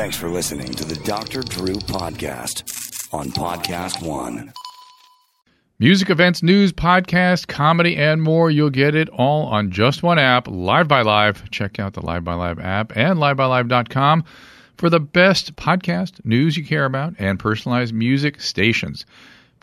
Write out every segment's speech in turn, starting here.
Thanks for listening to the Dr. Drew Podcast on Podcast One. Music events, news, podcast, comedy, and more. You'll get it all on just one app, Live by Live. Check out the Live by Live app and livebylive.com for the best podcast, news you care about, and personalized music stations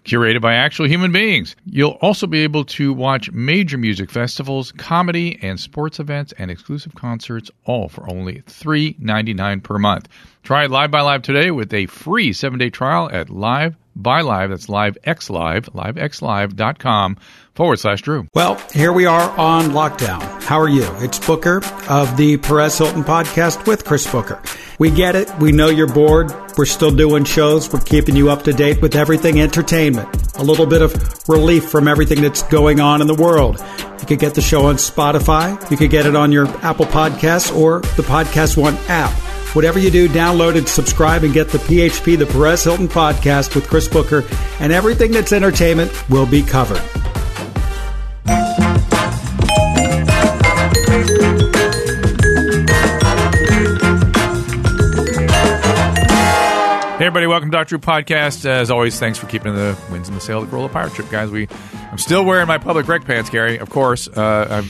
curated by actual human beings. You'll also be able to watch major music festivals, comedy and sports events, and exclusive concerts, all for only $3.99 per month. Try it Live by Live today with a free seven day trial at Live by Live. That's Live X Live, livexlive.com forward slash Drew. Well, here we are on lockdown. How are you? It's Booker of the Perez Hilton podcast with Chris Booker. We get it. We know you're bored. We're still doing shows. We're keeping you up to date with everything entertainment. A little bit of relief from everything that's going on in the world. You could get the show on Spotify. You could get it on your Apple Podcasts or the Podcast One app. Whatever you do, download it, subscribe, and get the PHP, the Perez Hilton podcast with Chris Booker, and everything that's entertainment will be covered. Everybody, welcome to Doctor Drew Podcast. As always, thanks for keeping the winds in the sail of the Carolla Pirate Ship, guys. We, I'm still wearing my public rec pants, Gary. Of course, uh,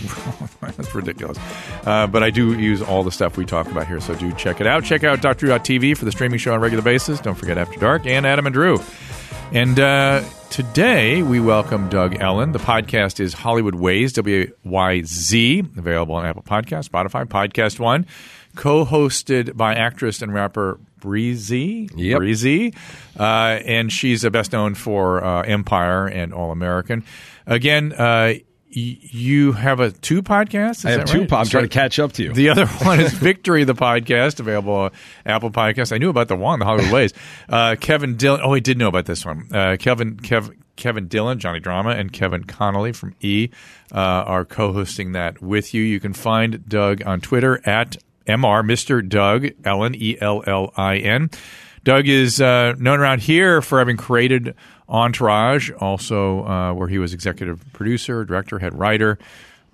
that's ridiculous, uh, but I do use all the stuff we talk about here, so do check it out. Check out DrDrew.tv for the streaming show on a regular basis. Don't forget After Dark and Adam and Drew. And uh, today we welcome Doug Ellin. The podcast is Hollywood Wayz, W Y Z, available on Apple Podcast, Spotify, Podcast One, co-hosted by actress and rapper Breezy. Yep. Breezy. Uh, and she's best known for uh, Empire and All American. Again, uh, y- you have a two podcasts. Is I have two. right? po- I'm So- trying to catch up to you. the other one is Victory, the podcast, available on Apple Podcast. I knew about the one, the Hollywood Wayz. Uh, Kevin Dillon. Oh, I did know about this one. Uh, Kevin, Kev, Kevin Dillon, Johnny Drama, and Kevin Connolly from E uh, are co-hosting that with you. You can find Doug on Twitter at Mr. Mr. Doug Ellin E L L I N. Doug is uh, known around here for having created Entourage, also uh, where he was executive producer, director, head writer.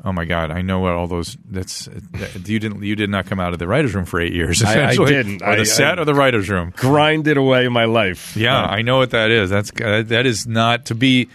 Oh my God! I know what all those. That's that, you didn't. You did not come out of the writers' room for eight years. I- I didn't. Or the I- set I- or the writers' room. Grinded away my life. Yeah, Uh, I know what that is. That's that is not to be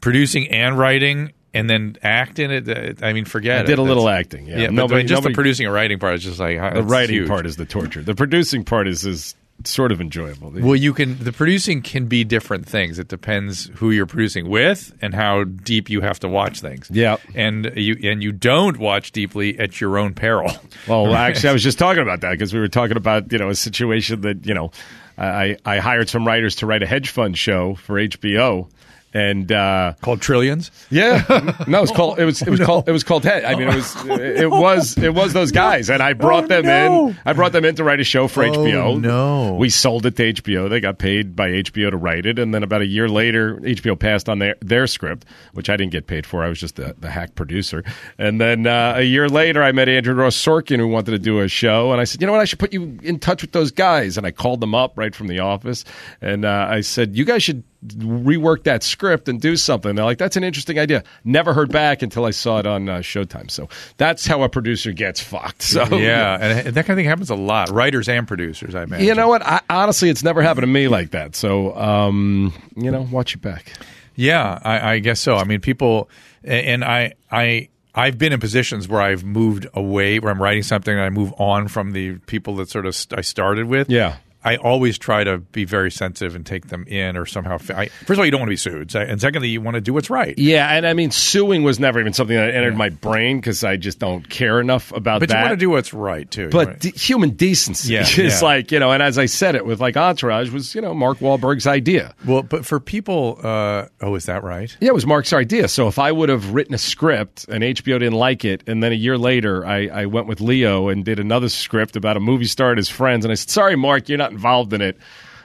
producing and writing and then act in it. Uh, I mean, forget I it. did a little That's- acting. Yeah, Yeah, but nobody, just nobody- the producing and writing part is just like the writing part is the torture. The producing part is is sort of enjoyable. Well, you can. The producing can be different things. It depends who you're producing with and how deep you have to watch things. Yeah. and you and you don't watch deeply at your own peril. Well, actually, I was just talking about that because we were talking about you know a situation that you know I I hired some writers to write a hedge fund show for HBO. And uh, Called Trillions. yeah, no, it was called. It was. It was called. It was called Head. I mean, it was. It was. It was those guys, and I brought them no. in. I brought them in to write a show for HBO. no. we sold it to HBO. They got paid by HBO to write it, and then about a year later, HBO passed on their their script, which I didn't get paid for. I was just the, the hack producer. And then uh, a year later, I met Andrew Ross Sorkin, who wanted to do a show, and I said, you know what, I should put you in touch with those guys. And I called them up right from the office, and uh, I said, you guys should rework that script and do something. They're like, that's an interesting idea. Never heard back until I saw it on uh, Showtime. So that's how a producer gets fucked. So Yeah, and that kind of thing happens a lot. Writers and producers, I imagine. you know what? I, honestly, it's never happened to me like that. So, um, you know, watch your back. Yeah, I, I guess so. I mean, people, and I, I, I've been in positions where I've moved away, where I'm writing something, and I move on from the people that sort of st- I started with. Yeah. I always try to be very sensitive and take them in, or somehow. I, first of all, you don't want to be sued, and secondly, you want to do what's right. Yeah, and I mean, suing was never even something that entered my brain because I just don't care enough about But that. you want to do what's right too. But de- human decency Yeah, is yeah. like you know, and as I said it with like Entourage was you know Mark Wahlberg's idea. well, but for people, uh, oh, is that right? Yeah, it was Mark's idea. So if I would have written a script and HBO didn't like it, and then a year later I, I went with Leo and did another script about a movie star and his friends, and I said, "Sorry, Mark, you're not involved in it."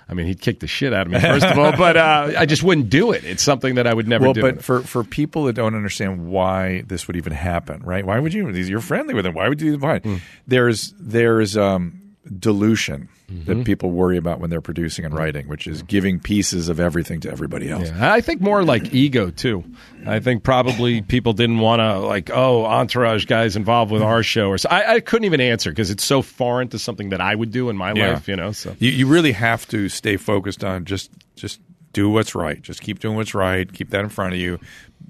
I mean, he'd kick the shit out of me first of all, but uh, I just wouldn't do it. It's something that I would never Well, do. but for, for people that don't understand why this would even happen, right? Why would you? You're friendly with them. Why would you? Why? Hmm. There's there's um, dilution Mm-hmm. that people worry about when they're producing and writing, which is giving pieces of everything to everybody else. Yeah, I think more like ego too. I think probably people didn't want to like, oh, entourage guys involved with our show, or so. I, I couldn't even answer because it's so foreign to something that I would do in my Yeah. life, you know. So You, you really have to stay focused on just just do what's right. Just keep doing what's right. Keep that in front of you.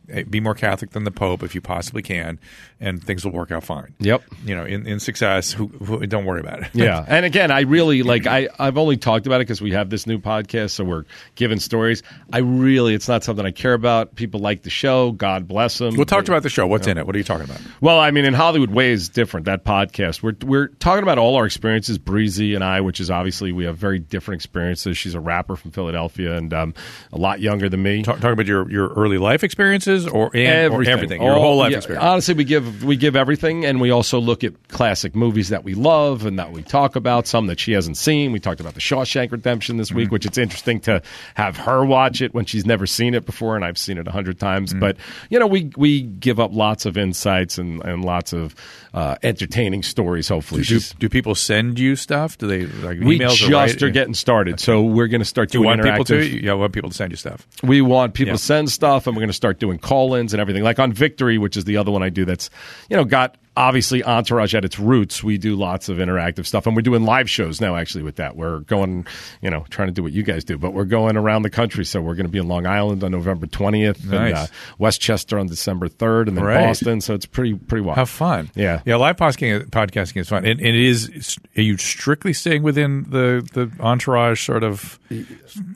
Eh, Be more Catholic than the Pope if you possibly can, and things will work out fine. Yep. You know, in, in success, who, who, don't worry about it. yeah, and again, I really like. I I've only talked about it because we have this new podcast, so we're giving stories. I really, it's not something I care about. People like the show. God bless them. We'll talk about the show. What's in it? What are you talking about? Well, I mean, in Hollywood Way is different. That podcast, we're we're talking about all our experiences. Breezy and I, which is obviously we have very different experiences. She's a rapper from Philadelphia and um, a lot younger than me. Talk, talk about your, your early life experiences or, and, or everything, your All- whole life yeah, experience. Honestly, we give we give everything, and we also look at classic movies that we love and that we talk about. Some that she hasn't seen. We talked about the Shawshank Redemption this Mm-hmm. week, which it's interesting to have her watch it when she's never seen it before, and I've seen it a hundred times. Mm-hmm. But you know, we we give up lots of insights and, and lots of uh, entertaining stories. Hopefully, do, She's- do people send you stuff? Do they like we just write- are getting started, so we're going to start Do you want people to? Yeah, want people to send you stuff. We want people Yeah. to send stuff, and we're going to start doing call-ins and everything. Like on Victory, which is the other one I do. That's you know got obviously Entourage at its roots. We do lots of interactive stuff, and we're doing live shows now. Actually, with that, we're going, you know, trying to do what you guys do, but we're going around the country. So we're going to be in Long Island on November twentieth, and uh, Westchester on December third, and then Right. Boston. So it's pretty pretty wild. Have fun. Yeah. yeah. Live podcasting, podcasting is fun, and, and it is. Are you strictly staying within the the entourage sort of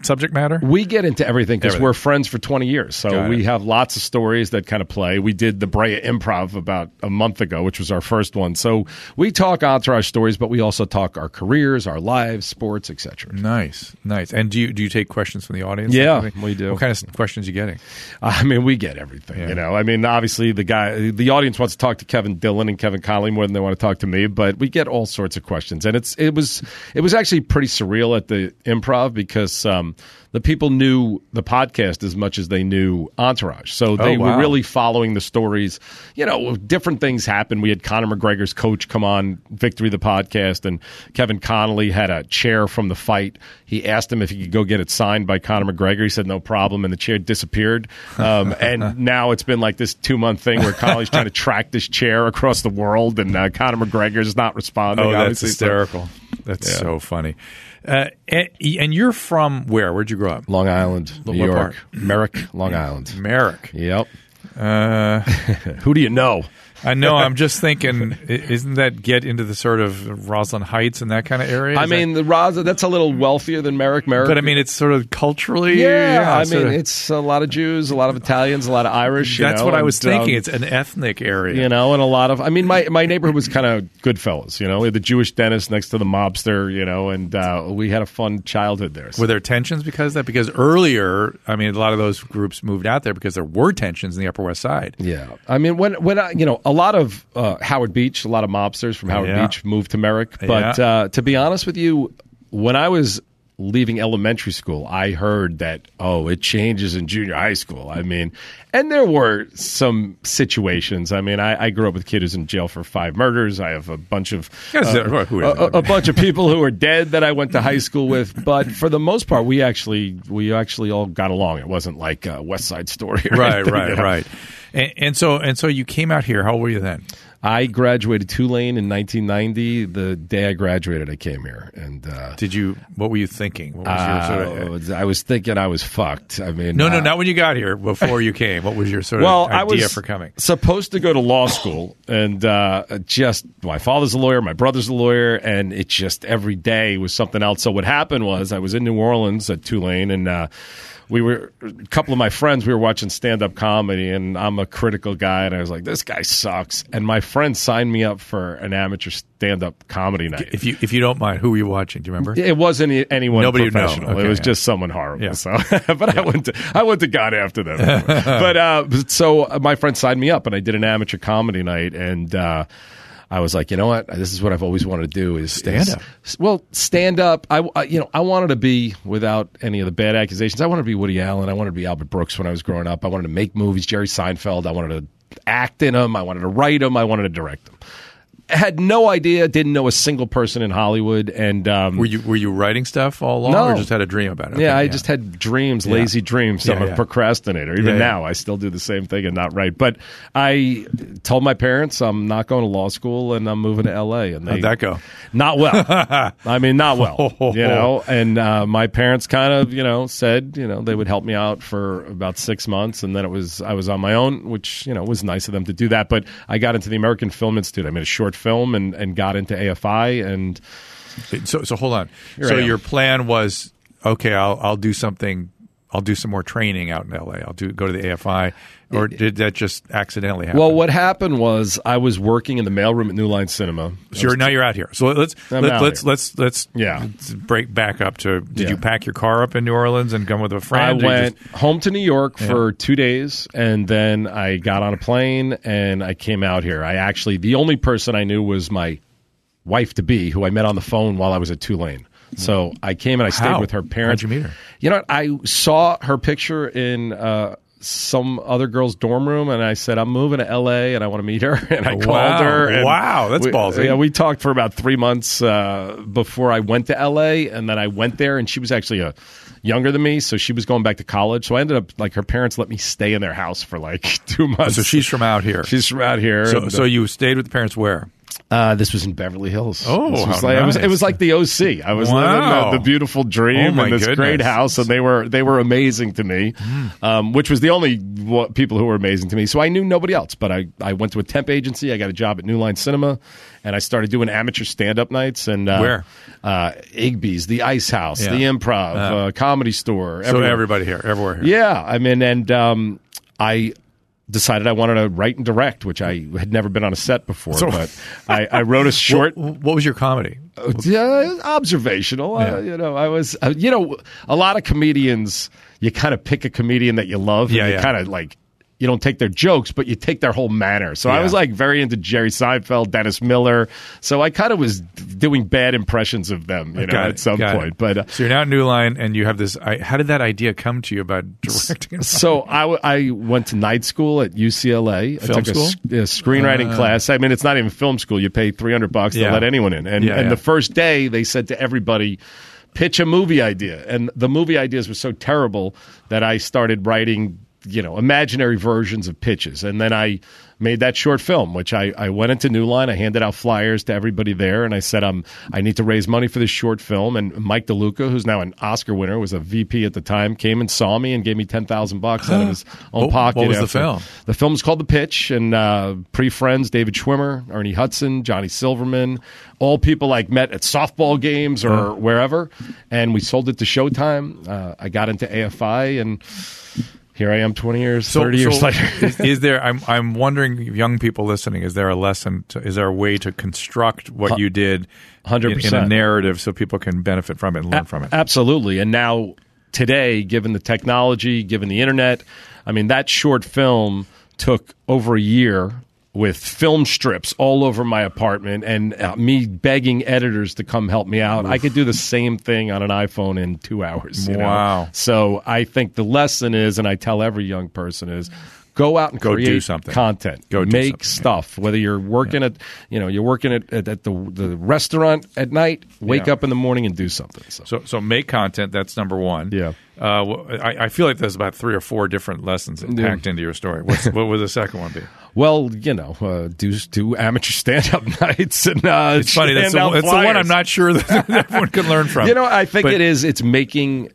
subject matter? We get into everything because we're friends for 20 years. So we have lots of stories that kind of play. We did the Brea Improv about a month ago, which was our first one. So we talk entourage stories, but we also talk our careers, our lives, sports, etc. Nice, nice. And do you do you take questions from the audience? Yeah, Like, we do. What kind of questions are you getting? I mean, we get everything. Yeah. You know, I mean, obviously the guy, the audience wants to talk to Kevin Dillon and Kevin Connolly more than they want to talk to me. But we get all sorts of questions, and it's it was it was actually pretty surreal at the improv because um, the people knew the podcast as much as they knew Entourage, so they Oh, wow. were really following the stories. You know, different things happened. We had Conor McGregor's coach come on Victory the podcast, and Kevin Connolly had a chair from the fight. He asked him if he could go get it signed by Conor McGregor. He said no problem, and the chair disappeared. Um, and now it's been like this two month thing where Connolly's trying to track this chair across the world, and uh, Conor McGregor's not responding. Oh, that's obviously. Hysterical. That's Yeah. so funny. Uh, and, you're from where? Where'd you grow up? Long Island, New What York, part? Merrick, Long Island. Merrick. Yep. Uh, Who do you know? I know. I'm just thinking, isn't that get into the sort of Roslyn Heights and that kind of area? I Is that- mean, the Raza, that's a little wealthier than Merrick. Merrick, but I mean, it's sort of culturally. Yeah, I mean, of- it's a lot of Jews, a lot of Italians, a lot of Irish. you that's know, what I was and, um, thinking. it's an ethnic area. you know, and a lot of. I mean, my my neighborhood was kind of Goodfellas. You know, we had the Jewish dentist next to the mobster. You know, and uh, we had a fun childhood there. So- Were there tensions because of that? Because earlier, I mean, a lot of those groups moved out there because there were tensions in the Upper West Side. Yeah, I mean, when when I, you know, a lot of uh, Howard Beach, a lot of mobsters from Howard Yeah. Beach moved to Merrick. But Yeah. uh, to be honest with you, when I was leaving elementary school, I heard that oh, it changes in junior high school. I mean, and there were some situations. I mean, I, I grew up with a kid who's in jail for five murders. I have a bunch of uh, uh, a, a- a bunch of people who are dead that I went to high school with. But for the most part, we actually we actually all got along. It wasn't like a West Side Story. Right, anything, right, you know? right. And, and so, and so, you came out here. How old were you then? I graduated Tulane in 1990. The day I graduated, I came here, and uh, Did you? What were you thinking? What was your sort of, uh, I was thinking I was fucked. I mean, no, no, uh, not when you got here. Before you came, what was your sort Well, of I idea was for coming? supposed to go to law school, and uh, just my father's a lawyer, my brother's a lawyer, and it just every day was something else. So what happened was I was in New Orleans at Tulane, and uh, we were a couple of my friends. We were watching stand up comedy, and I'm a critical guy, and I was like, "This guy sucks." And my friend signed me up for an amateur stand up comedy night. If you if you don't mind, who were you watching? Do you remember? It wasn't anyone Nobody professional. Okay, it was yeah. just someone horrible. Yeah. So, but I went to I went to God after them. but uh, so my friend signed me up, and I did an amateur comedy night, and. Uh, I was like, you know what? This is what I've always wanted to do is Stand up. Well, stand up. I, I- you know, I wanted to be without any of the bad accusations. I wanted to be Woody Allen. I wanted to be Albert Brooks when I was growing up. I wanted to make movies. Jerry Seinfeld. I wanted to act in them. I wanted to write them. I wanted to direct them. Had no idea, didn't know a single person in Hollywood, and um, Were you were you writing stuff all along, No. or just had a dream about it? yeah, Okay, I just had dreams, lazy dreams. So Yeah, I'm a procrastinator. Even Yeah, yeah. now, I still do the same thing and not write. But I told my parents I'm not going to law school and I'm moving to L.A. And they How'd that go? Not well. I mean, not well. You know, and uh, my parents kind of, you know, said, you know, they would help me out for about six months, and then it was I was on my own, which you know was nice of them to do that. But I got into the American Film Institute. I made a short film and and got into AFI, and So so hold on. Here so your plan was okay. I'll I'll do something. I'll do some more training out in L.A. I'll do go to the AFI, or did that just accidentally happen? well, what happened was I was working in the mailroom at New Line Cinema. So you're, now you're out here. So let's I'm let, out let's, here. let's let's Yeah. let's break back up to. Did Yeah. you pack your car up in New Orleans and come with a friend? I went just- home to New York for two days, and then I got on a plane and I came out here. I actually the only person I knew was my wife to be, who I met on the phone while I was at Tulane. So I came and I stayed How? with her parents. How'd you meet her? You know, what? I saw her picture in uh, some other girl's dorm room, and I said, "I'm moving to L.A. and I want to meet her." And I Wow. called her. and Wow, that's we, ballsy. Yeah, we talked for about three months uh, before I went to L.A. and then I went there, and she was actually a younger than me, so she was going back to college. So I ended up like her parents let me stay in their house for like two months. so she's from out here. she's from out here. so and, so you stayed with the parents where? Uh, this was in Beverly Hills. Oh, This was like, it was it was like the OC. I was Wow. living the, the beautiful dream Oh, in this great goodness. Hmm. house, and they were they were amazing to me, um, which was the only people who were amazing to me. So I knew nobody else, but I I went to a temp agency. I got a job at New Line Cinema, and I started doing amateur stand up nights. And uh, Where? Uh, Igby's, the Ice House, Yeah. the Improv, Yeah. uh, Comedy Store. So everybody here, everywhere here. Yeah, I mean, and um, I decided I wanted to write and direct, which I had never been on a set before. So- but I, I wrote a short. What, what was your comedy? Yeah, observational. Yeah. Uh, you know, I was. Uh, you know, a lot of comedians. You kind of pick a comedian that you love, and Yeah, you yeah. kind of like. You don't take their jokes, but you take their whole manner. So I was like very into Jerry Seinfeld, Dennis Miller. So I kind of was doing bad impressions of them, you know, Got at it, some got it. point. But uh, So you're now New Line, and you have this. I, how did that idea come to you about directing? So I, w- I went to night school at UCLA. Film I took school? a, a screenwriting class. I mean, it's not even film school. You pay three hundred bucks Yeah. to let anyone in. And Yeah, and yeah. the first day, they said to everybody, pitch a movie idea. And the movie ideas were so terrible that I started writing, you know, imaginary versions of pitches. And then I made that short film, which I, I went into New Line. I handed out flyers to everybody there, and I said, um, I need to raise money for this short film. And Mike DeLuca, who's now an Oscar winner, was a VP at the time, came and saw me and gave me ten thousand bucks out of his own What- pocket. what was the film? The film's called The Pitch, and uh, pre friends David Schwimmer, Ernie Hudson, Johnny Silverman, all people like met at softball games or wherever. And we sold it to Showtime. Uh, I got into AFI, and here I am, twenty years, thirty years so later. is, is there? I'm I'm wondering, young people listening, is there a lesson? To, is there a way to construct what you did, hundred in- in, a narrative, so people can benefit from it and learn from it? Absolutely. And now, today, given the technology, given the internet, I mean, that short film took over a year with film strips all over my apartment and uh, me begging editors to come help me out. I could do the same thing on an iPhone in two hours. you know? Wow. So I think the lesson is, and I tell every young person is, go out and Go do create something. content. Go do make something, yeah. stuff. Whether you're working at, you know, you're working at, at, at the the restaurant at night, wake Yeah. up in the morning and do something. So. So, so make content. That's number one. Yeah. Uh, I, I feel like there's about three or four different lessons packed into your story. What's, what would the second one be? Well, you know, uh, do do amateur stand up nights and uh, It's funny. That's the, out the one. I'm not sure that everyone can learn from. You know, I think But it is. It's making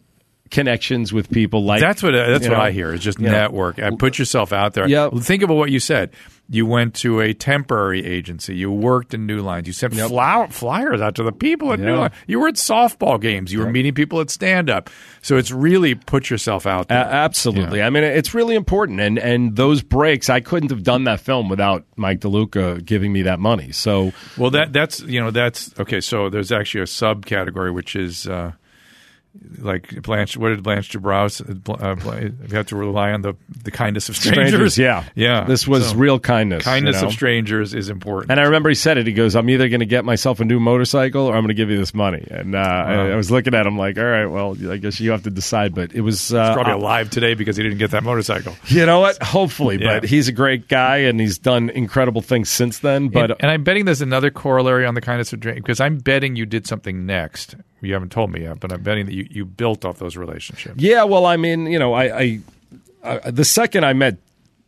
connections with people like That's what that's what know, I hear. Is just you know, network. Uh, Put yourself out there. Yep. Think about what you said. You went to a temporary agency. You worked in New Lines. You sent Yep. flyers out to the people at New Lines. You were at softball games. You were meeting people at stand up. So it's really put yourself out A- there. absolutely. I mean, it's really important, and and those breaks, I couldn't have done that film without Mike DeLuca giving me that money. So Well, that that's you know that's okay. So there's actually a subcategory which is uh, like Blanche. What did Blanche Dubrow's? Uh, you have to rely on the the kindness of strangers. Strangers, yeah, yeah. This was So, real kindness. kindness you know? of strangers is important. And I remember he said it. He goes, "I'm either going to get myself a new motorcycle or I'm going to give you this money." And uh, I, I was looking at him like, "All right, well, I guess you have to decide." But it was uh, Probably alive today because he didn't get that motorcycle. You know what? Hopefully, Yeah. but he's a great guy and he's done incredible things since then. But and, and I'm betting there's another corollary on the kindness of strangers because I'm betting you did something next. You haven't told me yet, but I'm betting that you, you built off those relationships. yeah, well, I mean, you know, I, I, the second I met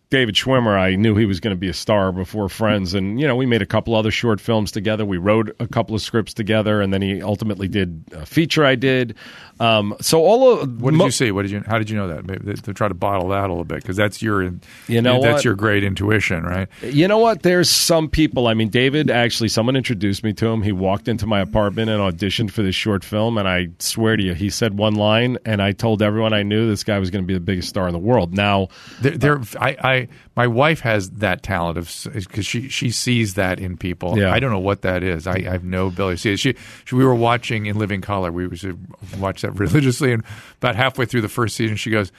David Schwimmer, I knew he was going to be a star before Friends, and you know, we made a couple other short films together. We wrote a couple of scripts together, and then he ultimately did a feature I did. Um, so all of What did mo- you see? What did you? How did you know that? Maybe they, they try to bottle that a little bit because that's your, You know that's what? your great intuition, right? You know what? There's some people. I mean, David actually, someone introduced me to him. He walked into my apartment and auditioned for this short film. And I swear to you, he said one line, and I told everyone I knew this guy was going to be the biggest star in the world. Now, There, there I, I, my wife has that talent of because she she sees that in people. Yeah. I don't know what that is. I, I have no ability to see it. She, she, we were watching in Living Color. We uh, watched that religiously, and about halfway through the first season, she goes.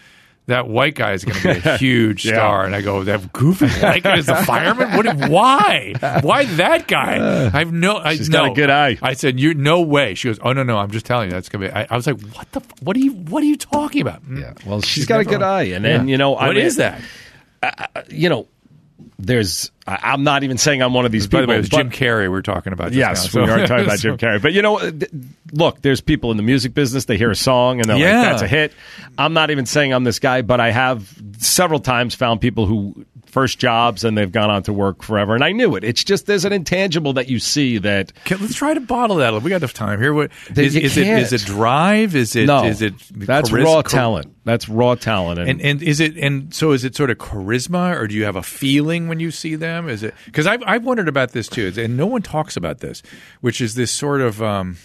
That white guy is going to be a huge Yeah. star, and I go, "That goofy white guy is the fireman. What? Why? Why that guy? Uh, I've no. I, She's no. got a good eye. I said, "You no way." She goes, "Oh no, no, I'm just telling you that's going to be." I, I was like, "What the? What are you? What are you talking about?" Mm. yeah, well, she's got a good eye, and then Yeah. you know, what I is that? You know, there's. I, I'm not even saying I'm one of these By people. the way, it was but- Jim Carrey we were talking about. Just Yes, now, we are talking about Jim Carrey. But you know, th- look, there's people in the music business. They hear a song and they're Yeah. like, "That's a hit." I'm not even saying I'm this guy, but I have several times found people who first jobs and they've gone on to work forever, and I knew it. It's just there's an intangible that you see that. Okay, let's try to bottle that. Up. We got enough time here. What is, is it? it drive? Is it? no, Is it? that's charis- raw talent. That's raw talent, and, And and is it? And so is it sort of charisma, or do you have a feeling when you see them? Is it? Because I've I've wondered about this too, and no one talks about this, which is this sort of. Um,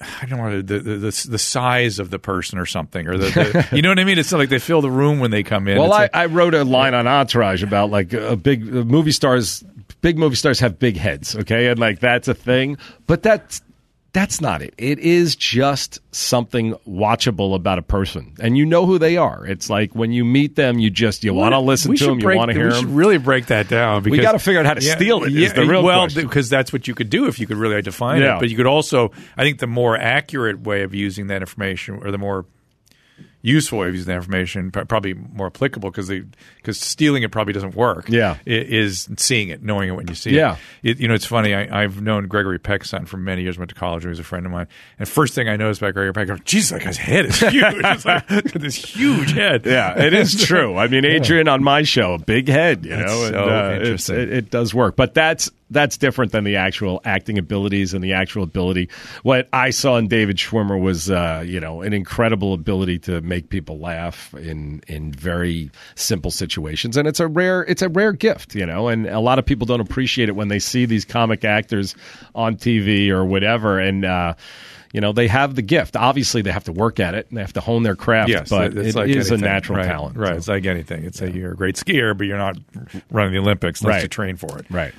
I don't know the, the the the size of the person or something, or the, the you know what I mean. It's like they fill the room when they come in. Well, I, like- I wrote a line on Entourage about like a big uh, movie stars. Big movie stars have big heads, okay, and like that's a thing. But that's that's not it. It is just something watchable about a person, and you know who they are. It's like when you meet them, you just you want to listen to them, you break- want to hear We should them. really break that down. Because, gotta figure out how to steal it is the real well, because that's what you could do if you could really define Yeah. it. But you could also, I think, the more accurate way of using that information, or the more useful way of using that information, pr- probably more applicable because because stealing it probably doesn't work. Yeah. is seeing it, knowing it when you see Yeah. it. Yeah, You know, it's funny. I, I've known Gregory Peck's son for many years. Went to college. He was a friend of mine. And first thing I noticed about Gregory Peck, I go, "Jesus, that guy's head is huge. it's like this huge head." Yeah, it is true. I mean, Adrian on my show, a big head, you That's know, and, uh, interesting. It, it does work, but that's that's different than the actual acting abilities and the actual ability. What I saw in David Schwimmer was, uh, you know, an incredible ability to make people laugh in in very simple situations, and it's a rare it's a rare gift, you know, and a lot of people don't appreciate it when they see these comic actors on TV or whatever, and. uh you know they have the gift. Obviously, they have to work at it and they have to hone their craft. Yes, but it's it like is anything. a natural right, talent. Right, So- it's like anything. It's like you're a great skier, but you're not running the Olympics. Let's Right. to train for it. Right.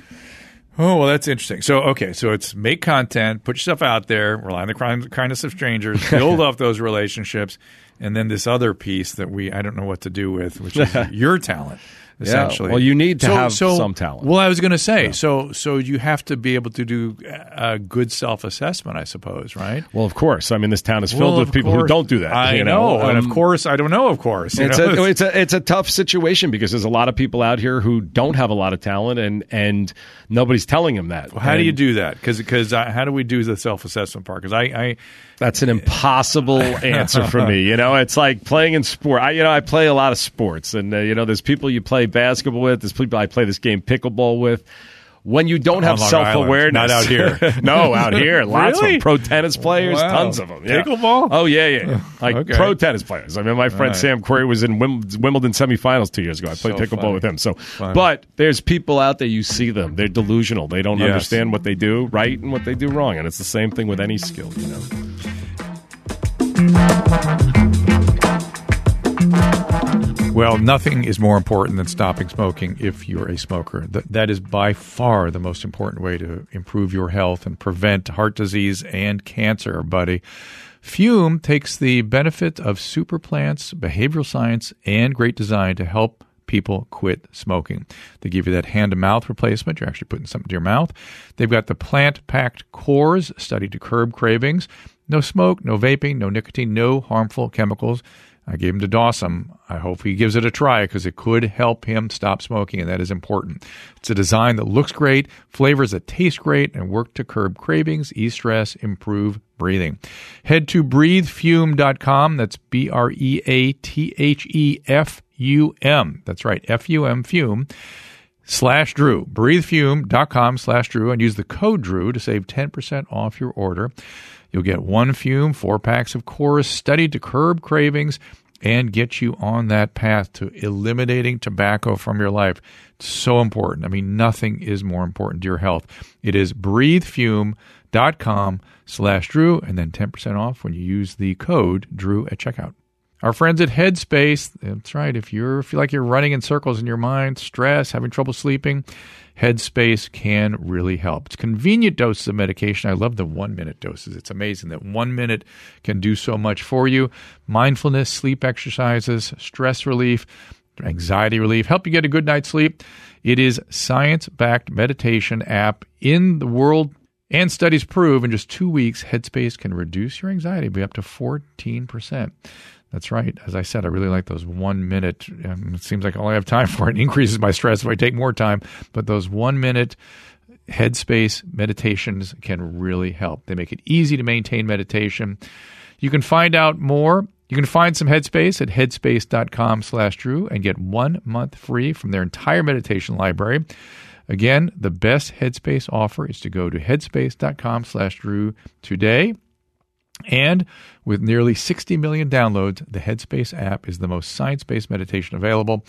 Oh well, that's interesting. So okay, so it's make content, put yourself out there, rely on the kindness of strangers, build off those relationships, and then this other piece that we I don't know what to do with, which is your talent. Essentially, well, you need to have some talent. Well, I was going to say, so so you have to be able to do a good self assessment, I suppose, right? Well, of course. I mean, this town is filled Well, with people who don't do that. I you know, know, and Um, of course, I don't know. Of course, It's know? a, it's a it's a tough situation because there's a lot of people out here who don't have a lot of talent and and nobody's telling them that. Well, How do you do that? Because uh, how do we do the self assessment part? Because I, I That's an impossible answer for me. You know, it's like playing in sport. I you know I play a lot of sports, and uh, you know there's people you play basketball with. There's people I play this game pickleball with. When you don't have self awareness, not out here. no, out here, lots Really? of pro tennis players, Wow. tons of them. Yeah. Pickleball? Oh yeah, yeah, like Okay. pro tennis players. I mean, my friend right. Sam Querrey was in Wimbledon semifinals two years ago. I played So pickleball funny. with him. So, Funny. but there's people out there. You see them; they're delusional. They don't Yes. understand what they do right and what they do wrong, and it's the same thing with any skill. You know. Well, nothing is more important than stopping smoking if you're a smoker. That, that is by far the most important way to improve your health and prevent heart disease and cancer, buddy. Fume takes the benefit of super plants, behavioral science, and great design to help people quit smoking. They give you that hand to mouth replacement. You're actually putting something to your mouth. They've got the plant packed cores studied to curb cravings. No smoke, no vaping, no nicotine, no harmful chemicals. I gave him to Dawson. I hope he gives it a try because it could help him stop smoking, and that is important. It's a design that looks great, flavors that taste great, and work to curb cravings, ease stress, improve breathing. Head to breathefume.com. That's B R E A T H E F U M. That's right, F U M fume. Slash Drew, breathefume.com slash Drew, and use the code Drew to save 10% off your order. You'll get one fume, four packs of cores studied to curb cravings and get you on that path to eliminating tobacco from your life. It's so important. I mean, nothing is more important to your health. It is breathefume.com slash Drew and then 10% off when you use the code Drew at checkout. Our friends at Headspace, that's right. If you feel like you're running in circles in your mind, stress, having trouble sleeping, Headspace can really help. It's convenient doses of medication. I love the one minute doses. It's amazing that one minute can do so much for you. Mindfulness, sleep exercises, stress relief, anxiety relief, help you get a good night's sleep. It is science-backed meditation app in the world and studies prove in just two weeks, Headspace can reduce your anxiety by up to 14%. That's right. As I said, I really like those one minute. Um, it seems like all I have time for. It increases my stress if I take more time. But those one minute headspace meditations can really help. They make it easy to maintain meditation. You can find out more. You can find some Headspace at headspace.com slash Drew and get one month free from their entire meditation library. Again, the best Headspace offer is to go to headspace.com slash Drew today. And with nearly 60 million downloads, the Headspace app is the most science based meditation available.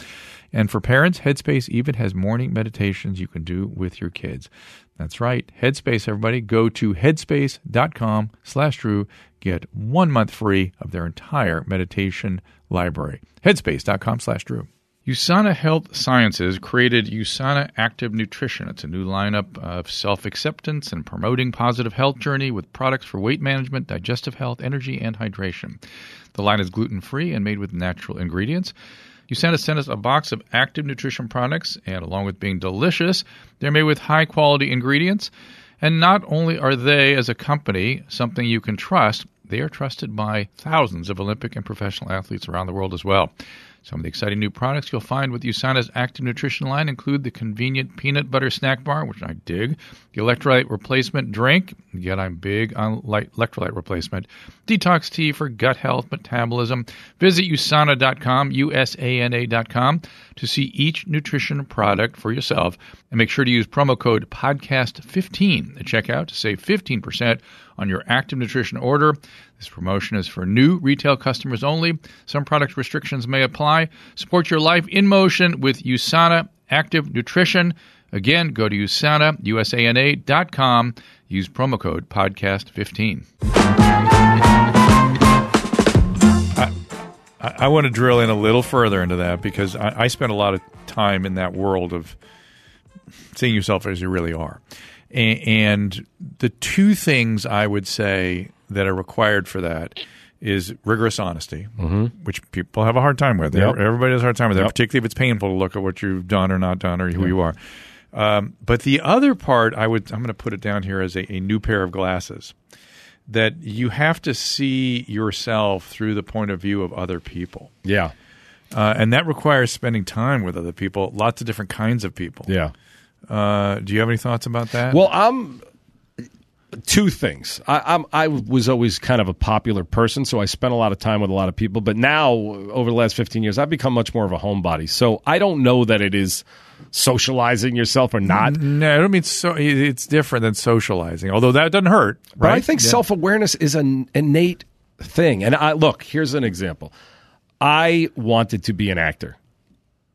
And for parents, Headspace even has morning meditations you can do with your kids. That's right. Headspace, everybody. Go to headspace.com slash Drew. Get one month free of their entire meditation library. Headspace.com slash Drew. USANA Health Sciences created USANA Active Nutrition. It's a new lineup of self acceptance and promoting positive health journey with products for weight management, digestive health, energy, and hydration. The line is gluten free and made with natural ingredients. USANA sent us a box of active nutrition products, and along with being delicious, they're made with high quality ingredients. And not only are they, as a company, something you can trust, they are trusted by thousands of Olympic and professional athletes around the world as well. Some of the exciting new products you'll find with USANA's active nutrition line include the convenient peanut butter snack bar, which I dig, the electrolyte replacement drink, yet I'm big on electrolyte replacement, detox tea for gut health, metabolism. Visit usana.com, U-S-A-N-A.com, to see each nutrition product for yourself. And make sure to use promo code PODCAST15 at checkout to save 15% on your active nutrition order. This promotion is for new retail customers only. Some product restrictions may apply. Support your life in motion with USANA Active Nutrition. Again, go to USANA, USANA.com. Use promo code podcast15. I, want to drill in a little further into that because I, I spent a lot of time in that world of seeing yourself as you really are. And the two things I would say that are required for that is rigorous honesty, mm-hmm. which people have a hard time with. Yep. Everybody has a hard time with that, particularly if it's painful to look at what you've done or not done or who yep. you are. Um, but the other part, I would, I'm going to put it down here as a, a new pair of glasses. That you have to see yourself through the point of view of other people. Yeah. Uh, and that requires spending time with other people, lots of different kinds of people. Yeah. Uh, do you have any thoughts about that? Well, I'm two things. I, I'm, I was always kind of a popular person, so I spent a lot of time with a lot of people. But now, over the last 15 years, I've become much more of a homebody. So I don't know that it is socializing yourself or not. No, I don't mean so. It's different than socializing, although that doesn't hurt. Right? But I think yeah. self awareness is an innate thing. And I look, here's an example. I wanted to be an actor.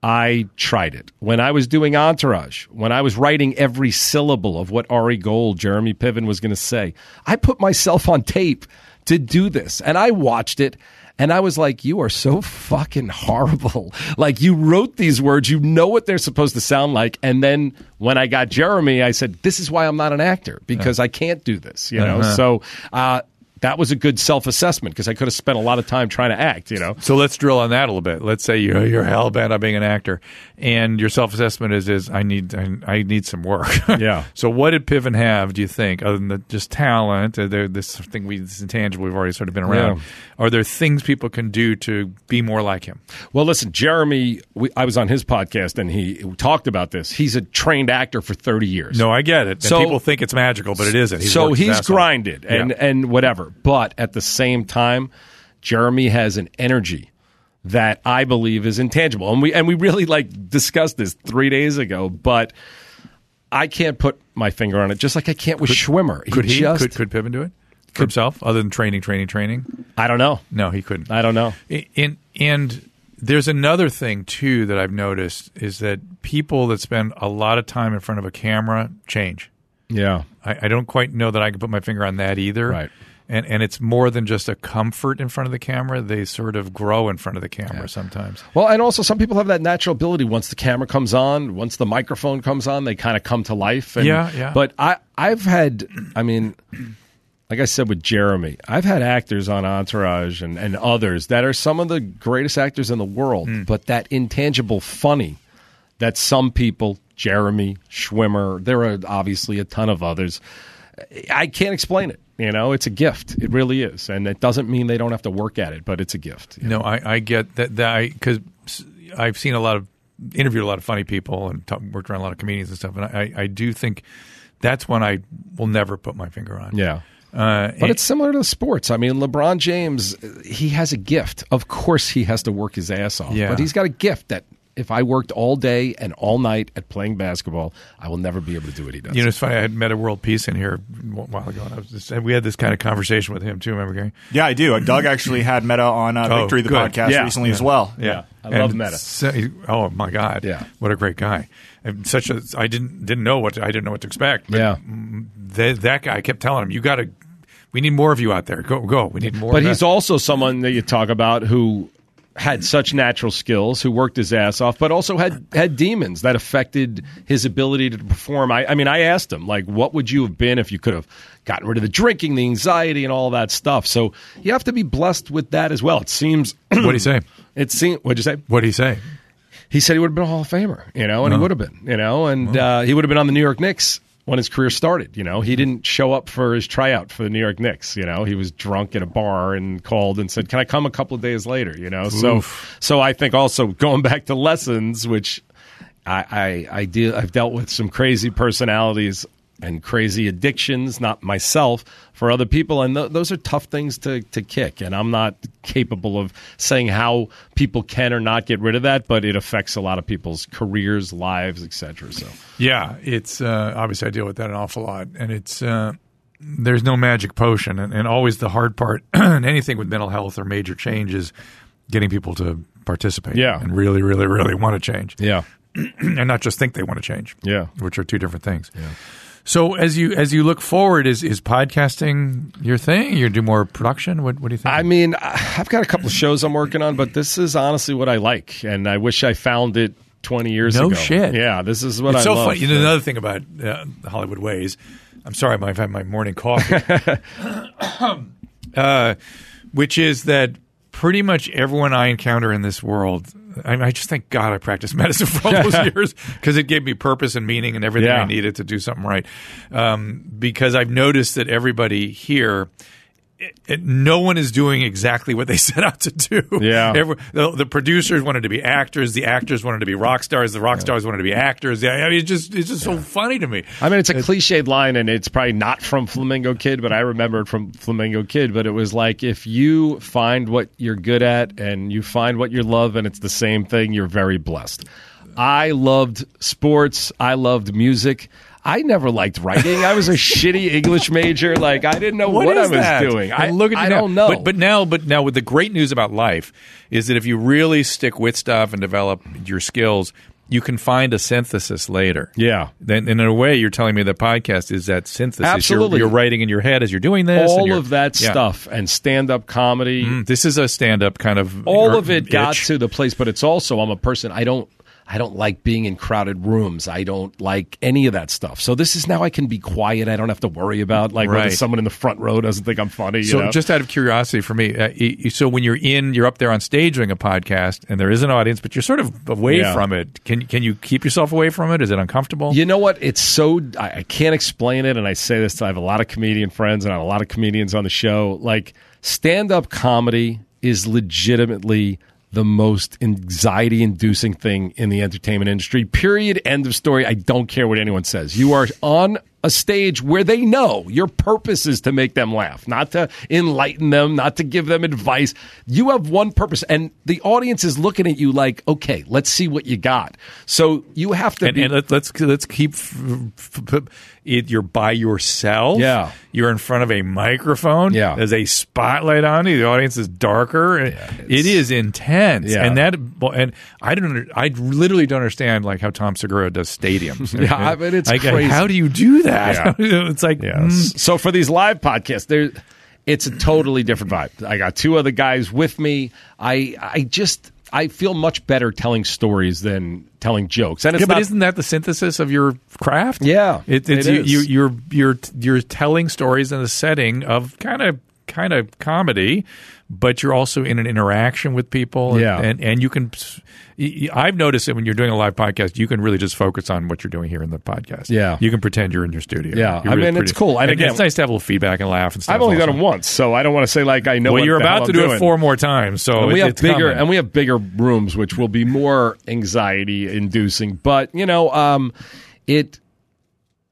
I tried it. When I was doing Entourage, when I was writing every syllable of what Ari Gold, Jeremy Piven was going to say, I put myself on tape to do this. And I watched it And I was like, you are so fucking horrible. Like, you wrote these words, you know what they're supposed to sound like. And then when I got Jeremy, I said, this is why I'm not an actor because I can't do this, you know? Uh-huh. So, uh, that was a good self assessment because I could have spent a lot of time trying to act, you know? So let's drill on that a little bit. Let's say you're you're hell bent on being an actor, and your self assessment is is I need I, I need some work. Yeah. so what did Piven have? Do you think other than the, just talent? There, this thing we this intangible we've already sort of been around. Yeah. Are there things people can do to be more like him? Well, listen, Jeremy, we, I was on his podcast and he talked about this. He's a trained actor for 30 years. No, I get it. And people think it's magical, but it isn't. He's so he's grinded and, Yeah. and whatever. But at the same time, Jeremy has an energy that I believe is intangible. And we and we really like discussed this three days ago, but I can't put my finger on it, just like I can't with Schwimmer. could he just, could could Piven do it for himself other than training, training, training? I don't know. No, he couldn't. I don't know. And and there's another thing too that I've noticed is that people that spend a lot of time in front of a camera change. Yeah. I, I don't quite know that I can put my finger on that either. Right. And and it's more than just a comfort in front of the camera. They sort of grow in front of the camera sometimes. Well, and also some people have that natural ability. Once the camera comes on, once the microphone comes on, they kind of come to life. And, Yeah, yeah. But I, I've had, I mean, like I said with Jeremy, I've had actors on Entourage and, and others that are some of the greatest actors in the world, Hmm. but that intangible funny that some people, Jeremy, Schwimmer, there are obviously a ton of others. I can't explain it. You know, it's a gift. It really is, and it doesn't mean they don't have to work at it, but it's a gift. No, I, I get that. that I because I've seen a lot of interviewed a lot of funny people and talk, worked around a lot of comedians and stuff, and I, I do think that's one I will never put my finger on. Yeah. Uh, But it's similar to sports. I mean, LeBron James, he has a gift. Of course, he has to work his ass off. Yeah. But he's got a gift that if I worked all day and all night at playing basketball, I will never be able to do what he does. You know, it's funny. I had Metta World Peace in here a while ago, and I was just, we had this kind of conversation with him too. Remember, Gary? Yeah, I do. Doug actually had Metta on uh, Oh, Victory the good. podcast Yeah. recently as well. Yeah. I And love Metta. so- oh my God! Yeah. what a great guy. And such a I didn't didn't know what to, I didn't know what to expect. But Yeah. that, that guy I kept telling him, "You got to. We need more of you out there. Go go. We need more." But of he's that." also someone that you talk about who had such natural skills, who worked his ass off, but also had had demons that affected his ability to perform. I, I mean, I asked him like, what would you have been if you could have gotten rid of the drinking, the anxiety, and all that stuff? So you have to be blessed with that as well. It seems. what do you say? It seems. What'd you say? What do you say? He said he would have been a Hall of Famer, you know, and he would have been, you know, and uh, he would have been on the New York Knicks when his career started. You know, he mm-hmm. didn't show up for his tryout for the New York Knicks. You know, he was drunk at a bar and called and said, "Can I come a couple of days later?" You know, so so I think also going back to lessons, which I I, I deal I've dealt with some crazy personalities and crazy addictions, not myself, for other people, and th- those are tough things to to kick. And I'm not capable of saying how people can or not get rid of that, but it affects a lot of people's careers, lives, etc. So. Yeah, it's uh, obviously I deal with that an awful lot, and it's uh, there's no magic potion, and, and always the hard part in anything with mental health or major change is getting people to participate, Yeah. and really, really, really want to change, Yeah. and not just think they want to change, Yeah. which are two different things. So as you as you look forward, is is podcasting your thing? You do more production? What what do you think? I mean, I've got a couple of shows I'm working on, but this is honestly what I like, and I wish I found it 20 years ago. No ago. shit. Yeah, this is what it's I so love. funny. You know, another thing about uh, the Hollywood Wayz. I'm sorry, I've had my morning coffee, uh, which is that pretty much everyone I encounter in this world. I, I just thank God I practiced medicine for all those years because it gave me purpose and meaning and everything Yeah. I needed to do something right. Um, because I've noticed that everybody here. It, it- no one is doing exactly what they set out to do. Yeah. Every- the, the producers wanted to be actors. The actors wanted to be rock stars. The rock stars wanted to be actors. Yeah, I mean, it's just it's just so funny to me. I mean, it's a cliched line, and it's probably not from Flamingo Kid, but I remember it from Flamingo Kid. But it was like, if you find what you're good at and you find what you love, and it's the same thing, you're very blessed. I loved sports. I loved music. I never liked writing. I was a shitty English major. Like I didn't know what, I is was that? doing. I, look at I now. don't know. But, but now, but now, with the great news about life is that if you really stick with stuff and develop your skills, you can find a synthesis later. Yeah. Then, in a way, you're telling me the podcast is that synthesis. You're- Absolutely. You're, writing in your head as you're doing this. all you're- of that yeah. stuff and stand up comedy. Mm, This is a stand-up kind of all er, of it got to the place but it's also i'm a person i don't i don't like being in crowded rooms i don't like any of that stuff so this is now i can be quiet i don't have to worry about like whether someone in the front row doesn't think i'm funny you So, know? just out of curiosity for me, uh, so when you're in, you're up there on stage doing a podcast, and there is an audience, but you're sort of away Yeah. from it. Can can you keep yourself away from it? Is it uncomfortable? You know what? It's so I, I can't explain it, and I say this. I have a lot of comedian friends and I have a lot of comedians on the show. Like stand up comedy is legitimately the most anxiety inducing thing in the entertainment industry. Period. End of story. I don't care what anyone says. You are on a stage where they know your purpose is to make them laugh, not to enlighten them, not to give them advice. You have one purpose, and the audience is looking at you like, okay, let's see what you got. So you have to and, be. and let, let's let's keep f- f- f- it. You're by yourself. Yeah. You're in front of a microphone. Yeah. There's a spotlight on you. The audience is darker. it is intense. Yeah. And that and I don't. I literally don't understand like how Tom Segura does stadiums. Yeah, I mean, it's Like, crazy. How do you do that? Yeah. it's like Yeah. mm, So for these live podcasts, there, it's a totally different vibe. I got two other guys with me. I I just I feel much better telling stories than telling jokes. And yeah, but not, isn't that the synthesis of your craft? Yeah, it, it's it you, you, you're you're you're telling stories in a setting of kind of kind of comedy, but you're also in an interaction with people. and- Yeah. and and you can. I've noticed that when you're doing a live podcast, you can really just focus on what you're doing here in the podcast. Yeah. you can pretend you're in your studio. Yeah. You're I really mean, it's cool. And And again- it's nice to have a little feedback and laugh and stuff. I've only also. done them once, so I don't want to say like I know. Well, you're about to do doing. it four more times, so And we it- have it's bigger coming. and we have bigger rooms, which will be more anxiety inducing. But you know, um, it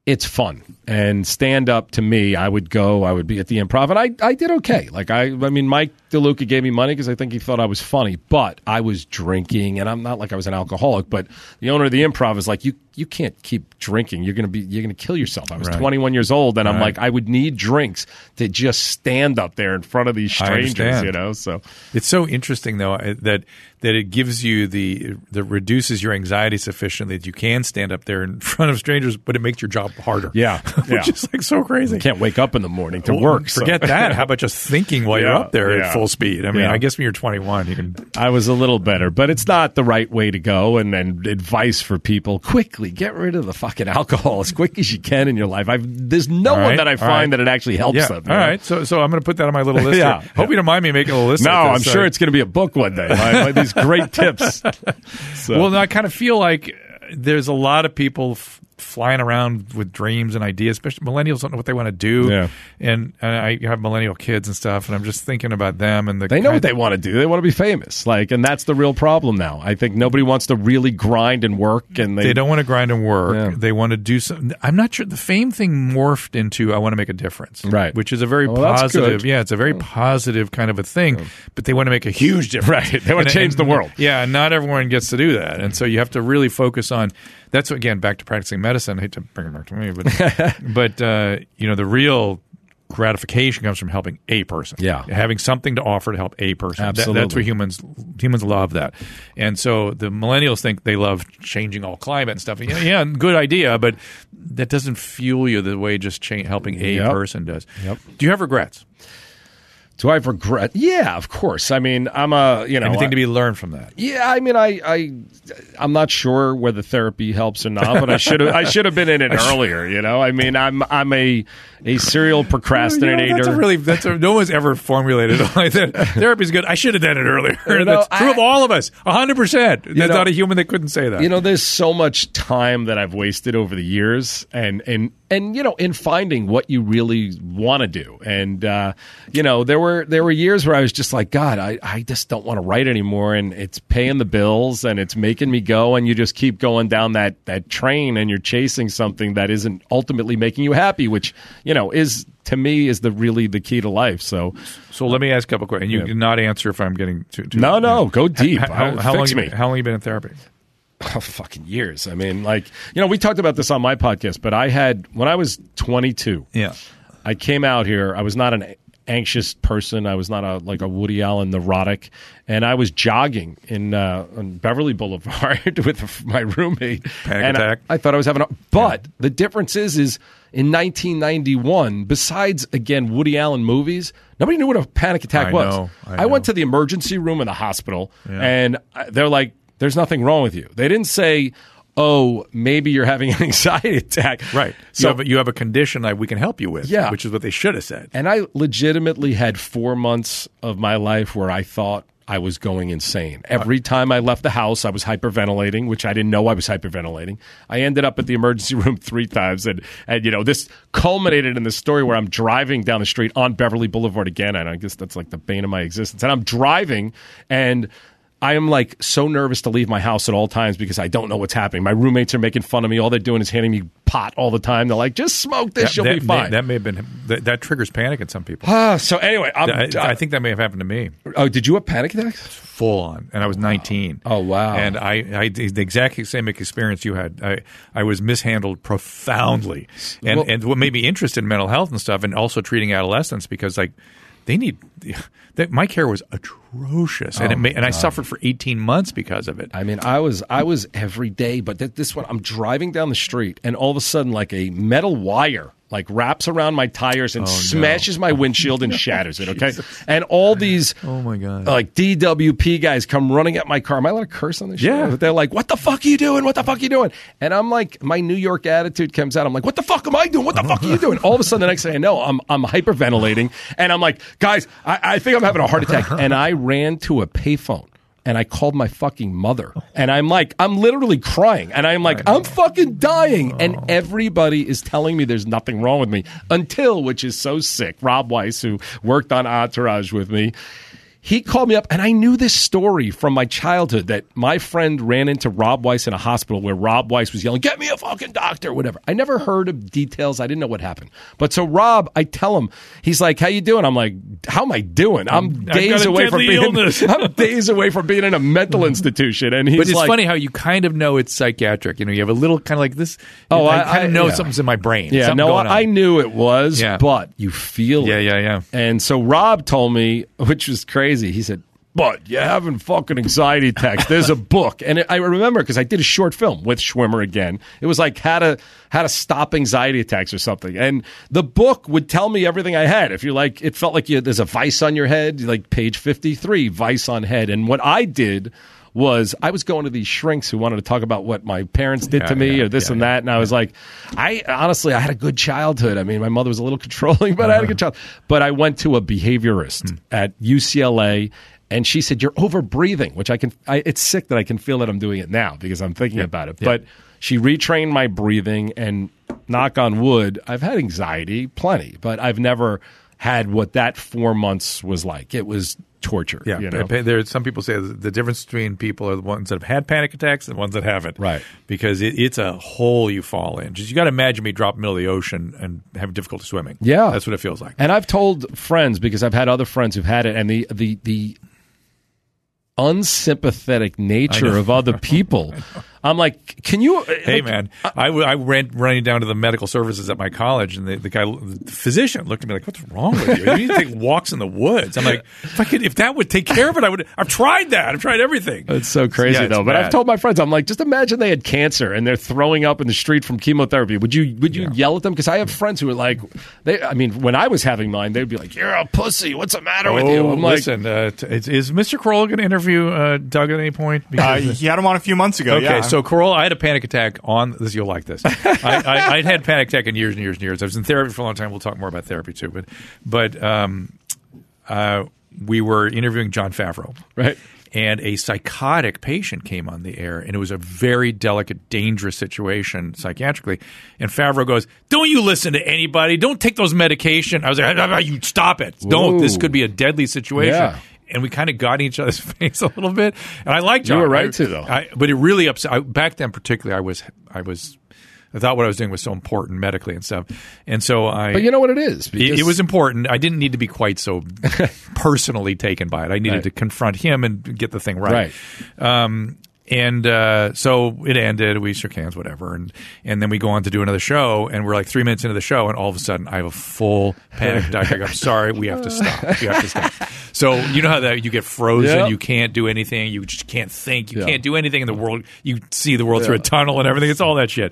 it's fun and stand up to me. I would go. I would be at the improv, and I I did okay. Like I I mean, Mike DeLuca gave me money because I think he thought I was funny, but I was drinking, and I'm not like I was an alcoholic. But the owner of the improv is like, you you can't keep drinking. You're gonna be you're gonna kill yourself. I was Right. 21 years old, and I'm like, I would need drinks to just stand up there in front of these strangers. You know, so. It's so interesting though uh, that that it gives you the that reduces your anxiety sufficiently that you can stand up there in front of strangers, but it makes your job harder. Yeah, which yeah. is like so crazy. You can't wake up in the morning to Well, work. so- Forget that. How about just thinking while you're up there yeah. at full speed? I mean, Yeah. I guess when you're 21, you can. I was a little better, but it's not the right way to go. And, and advice for people: quickly get rid of the fucking alcohol as quick as you can in your life. I've, there's no All one that I find right. that it actually helps Yeah. them. All right. So so I'm going to put that on my little list. Yeah, here. Hope yeah. you don't mind me making a list. No, I'm sure Uh, it's going to be a book one day. My, these great tips. So, Well, I kind of feel like there's a lot of people f- flying around with dreams and ideas. Especially millennials don't know what they want to do. Yeah. And, and I have millennial kids and stuff, and I'm just thinking about them and the they know what they want to do. They want to be famous. Like, and that's the real problem now. I think nobody wants to really grind and work, and they, They don't want to grind and work. Yeah. They want to do something. I'm not sure. The fame thing morphed into I want to make a difference, Right. Which is a very oh, Well, positive. Yeah, it's a very positive kind of a thing. But they want to make a huge difference. Right. They wanna And- change the world. Yeah, and not everyone gets to do that, and so you have to really focus on. That's again back to practicing medicine. I hate to bring it back to me, but but uh, you know the real gratification comes from helping a person. Yeah. having something to offer to help a person. That- that's Absolutely. what humans humans love that, and so the millennials think they love changing all climate and stuff. Yeah, yeah, good idea, but that doesn't fuel you the way just cha- helping a Yep. person does. Yep. Do you have regrets? Do I regret? Yeah, of course. I mean, I'm a you know Anything I- to be learned from that? Yeah, I mean, I, I, I'm not sure whether therapy helps or not, but I should have, I should have been in it earlier. You know, I mean, I'm, I'm a, a serial procrastinator. You know, that's really that's a, no one's ever formulated it like that. Therapy's good. I should have done it earlier. You know, that's true of all of us. hundred percent. There's know- not a human that couldn't say that. you know, there's so much time that I've wasted over the years, and and and you know, in finding what you really want to do. And uh, you know, there were there were years where I was just like, God, I, I just don't want to write anymore, and it's paying the bills, and it's making me go, and you just keep going down that that train, and you're chasing something that isn't ultimately making you happy, which you know is to me is the really the key to life. So so let me ask a couple questions. You Yeah. can not answer if I'm getting too. too no, no, yeah. go deep. How, how, how long? you how long you been in therapy? Oh, fucking years. I mean, like, you know, we talked about this on my podcast, but I had, when I was 22, Yeah. I came out here. I was not an anxious person. I was not a like a Woody Allen neurotic, and I was jogging in uh, on Beverly Boulevard with my roommate. Panic and attack? I, thought I was having a. But the difference is, is in 1991, besides again Woody Allen movies, nobody knew what a panic attack I was. know, I went know. to the emergency room in the hospital, and they're like, "There's nothing wrong with you." They didn't say. Oh, maybe you're having an anxiety attack. Right. So you, have a, you have a condition that we can help you with. Yeah. Which is what they should have said. And I legitimately had four months of my life where I thought I was going insane. Every uh-huh. time I left the house, I was hyperventilating, which I didn't know I was hyperventilating. I ended up at the emergency room three times. And, and you know, this culminated in the story where I'm driving down the street on Beverly Boulevard again. And I guess that's like the bane of my existence. And I'm driving and I am like so nervous to leave my house at all times because I don't know what's happening. My roommates are making fun of me. All they're doing is handing me pot all the time. They're like, just smoke this, you'll that, be fine. May, that may have been that, that triggers panic in some people. Ah, so anyway, I, I think that may have happened to me. Oh, did you have panic attacks? full on, and I was 19. Oh, wow. And I, I the exact same experience you had. I, I was mishandled profoundly, and Well- and what made me interested in mental health and stuff, and also treating adolescents because like they need. That my care was atrocious, and it oh may, and I suffered for 18 months because of it. I mean, I was I was every day, but th- this one, I'm driving down the street, and all of a sudden, like a metal wire like wraps around my tires and oh, smashes my windshield and oh, shatters it. Okay, and all these Oh, my God. like DWP guys come running at my car. Am I allowed to curse on this? show? Yeah. But they're like, "What the fuck are you doing? What the fuck are you doing?" And I'm like, my New York attitude comes out. I'm like, "What the fuck am I doing? What the fuck are you doing?" All of a sudden, the next thing I know, I'm I'm hyperventilating, and I'm like, "Guys, I, I think I'm having a heart attack." And I ran to a payphone. And I called my fucking mother. And I'm like, I'm literally crying. And I'm like, I'm fucking dying. And oh. everybody is telling me there's nothing wrong with me until, which is so sick, Rob Weiss, who worked on Entourage with me, he called me up and I knew this story from my childhood that my friend ran into Rob Weiss in a hospital where Rob Weiss was yelling, Get me a fucking doctor, whatever. I never heard of details. I didn't know what happened. But so Rob, I tell him, he's like, How you doing? I'm like, How am I doing? I'm days away from being. I'm days away from being in a mental mm-hmm. institution. And he's But it's like, funny how you kind of know it's psychiatric. You know, you have a little kind of like this. Oh, I, I- kind I- of know yeah. something's in my brain. Yeah, Something no. I knew it was, Yeah. but you feel Yeah, it. yeah, yeah. And so Rob told me, which was crazy. He said, "But you're having fucking anxiety attacks. There's a book." And I remember because I did a short film with Schwimmer again. It was like how to how to stop anxiety attacks or something. And the book would tell me everything I had. If you like, it felt like you, there's a vice on your head, like page 53, vice on head. And what I did was I was going to these shrinks who wanted to talk about what my parents did Yeah, to me yeah, or this yeah, and that. And I was like, I honestly, I had a good childhood. I mean, my mother was a little controlling, but I had a good uh-huh. child. But I went to a behaviorist hmm. at UCLA. And she said, "You're over breathing," which I can. I, it's sick that I can feel that I'm doing it now because I'm thinking about it. But she retrained my breathing, and knock on wood, I've had anxiety plenty, but I've never had what that four months was like. It was torture. Yeah, you know? there. Some people say the difference between people are the ones that have had panic attacks and the ones that haven't. Right. Because it, it's a hole you fall in. Just you got to imagine me drop in the middle of the ocean and have difficulty swimming. Yeah. that's what it feels like. And I've told friends because I've had other friends who've had it, and the the the unsympathetic nature of other people. I'm like, can you? Hey like, man, I went running down to the medical services at my college, and the, the guy, the physician, looked at me like, "What's wrong with you? You need to take walks in the woods." I'm like, "If I could, if that would take care of it, I would." I've tried that. I've tried everything. It's so crazy Yeah, it's though. But I've told my friends, I'm like, just imagine they had cancer and they're throwing up in the street from chemotherapy. Would you would you yell at them? Because I have friends who are like, they. I mean, when I was having mine, they'd be like, "You're a pussy. What's the matter with you?" Oh, I'm like, listen, uh, t- is, is Mr. Kroll going to interview uh, Doug at any point? Uh, he had him on a few months ago. Okay, yeah. so Carolla, I had a panic attack on this. You'll like this. I, I, I'd had panic attack in years and years and years. I was in therapy for a long time. We'll talk more about therapy too. But but um, uh, we were interviewing Jon Favreau, Right. And a psychotic patient came on the air, and it was a very delicate, dangerous situation psychiatrically. And Favreau goes, "Don't you listen to anybody? Don't take those medication." I was like, "Ah, ah, "You stop it! Don't! This could be a deadly situation." Yeah. And we kind of got in each other's face a little bit, and I liked You were right I- to, though. I, but it really upset. I, back then, particularly, I was, I was, I thought what I was doing was so important medically and stuff, and so I. but you know what it is? it, it was important. I didn't need to be quite so personally taken by it. I needed Right. to confront him and get the thing right. Right. Um, and uh, so it ended. We shook hands, whatever, and and then we go on to do another show, and we're like three minutes into the show, and all of a sudden I have a full panic attack. I'm sorry, we have to stop. We have to stop. So you know how that you get frozen, Yep. you can't do anything, you just can't think, you Yeah. can't do anything in the world. You see the world through a tunnel and everything. It's all that shit.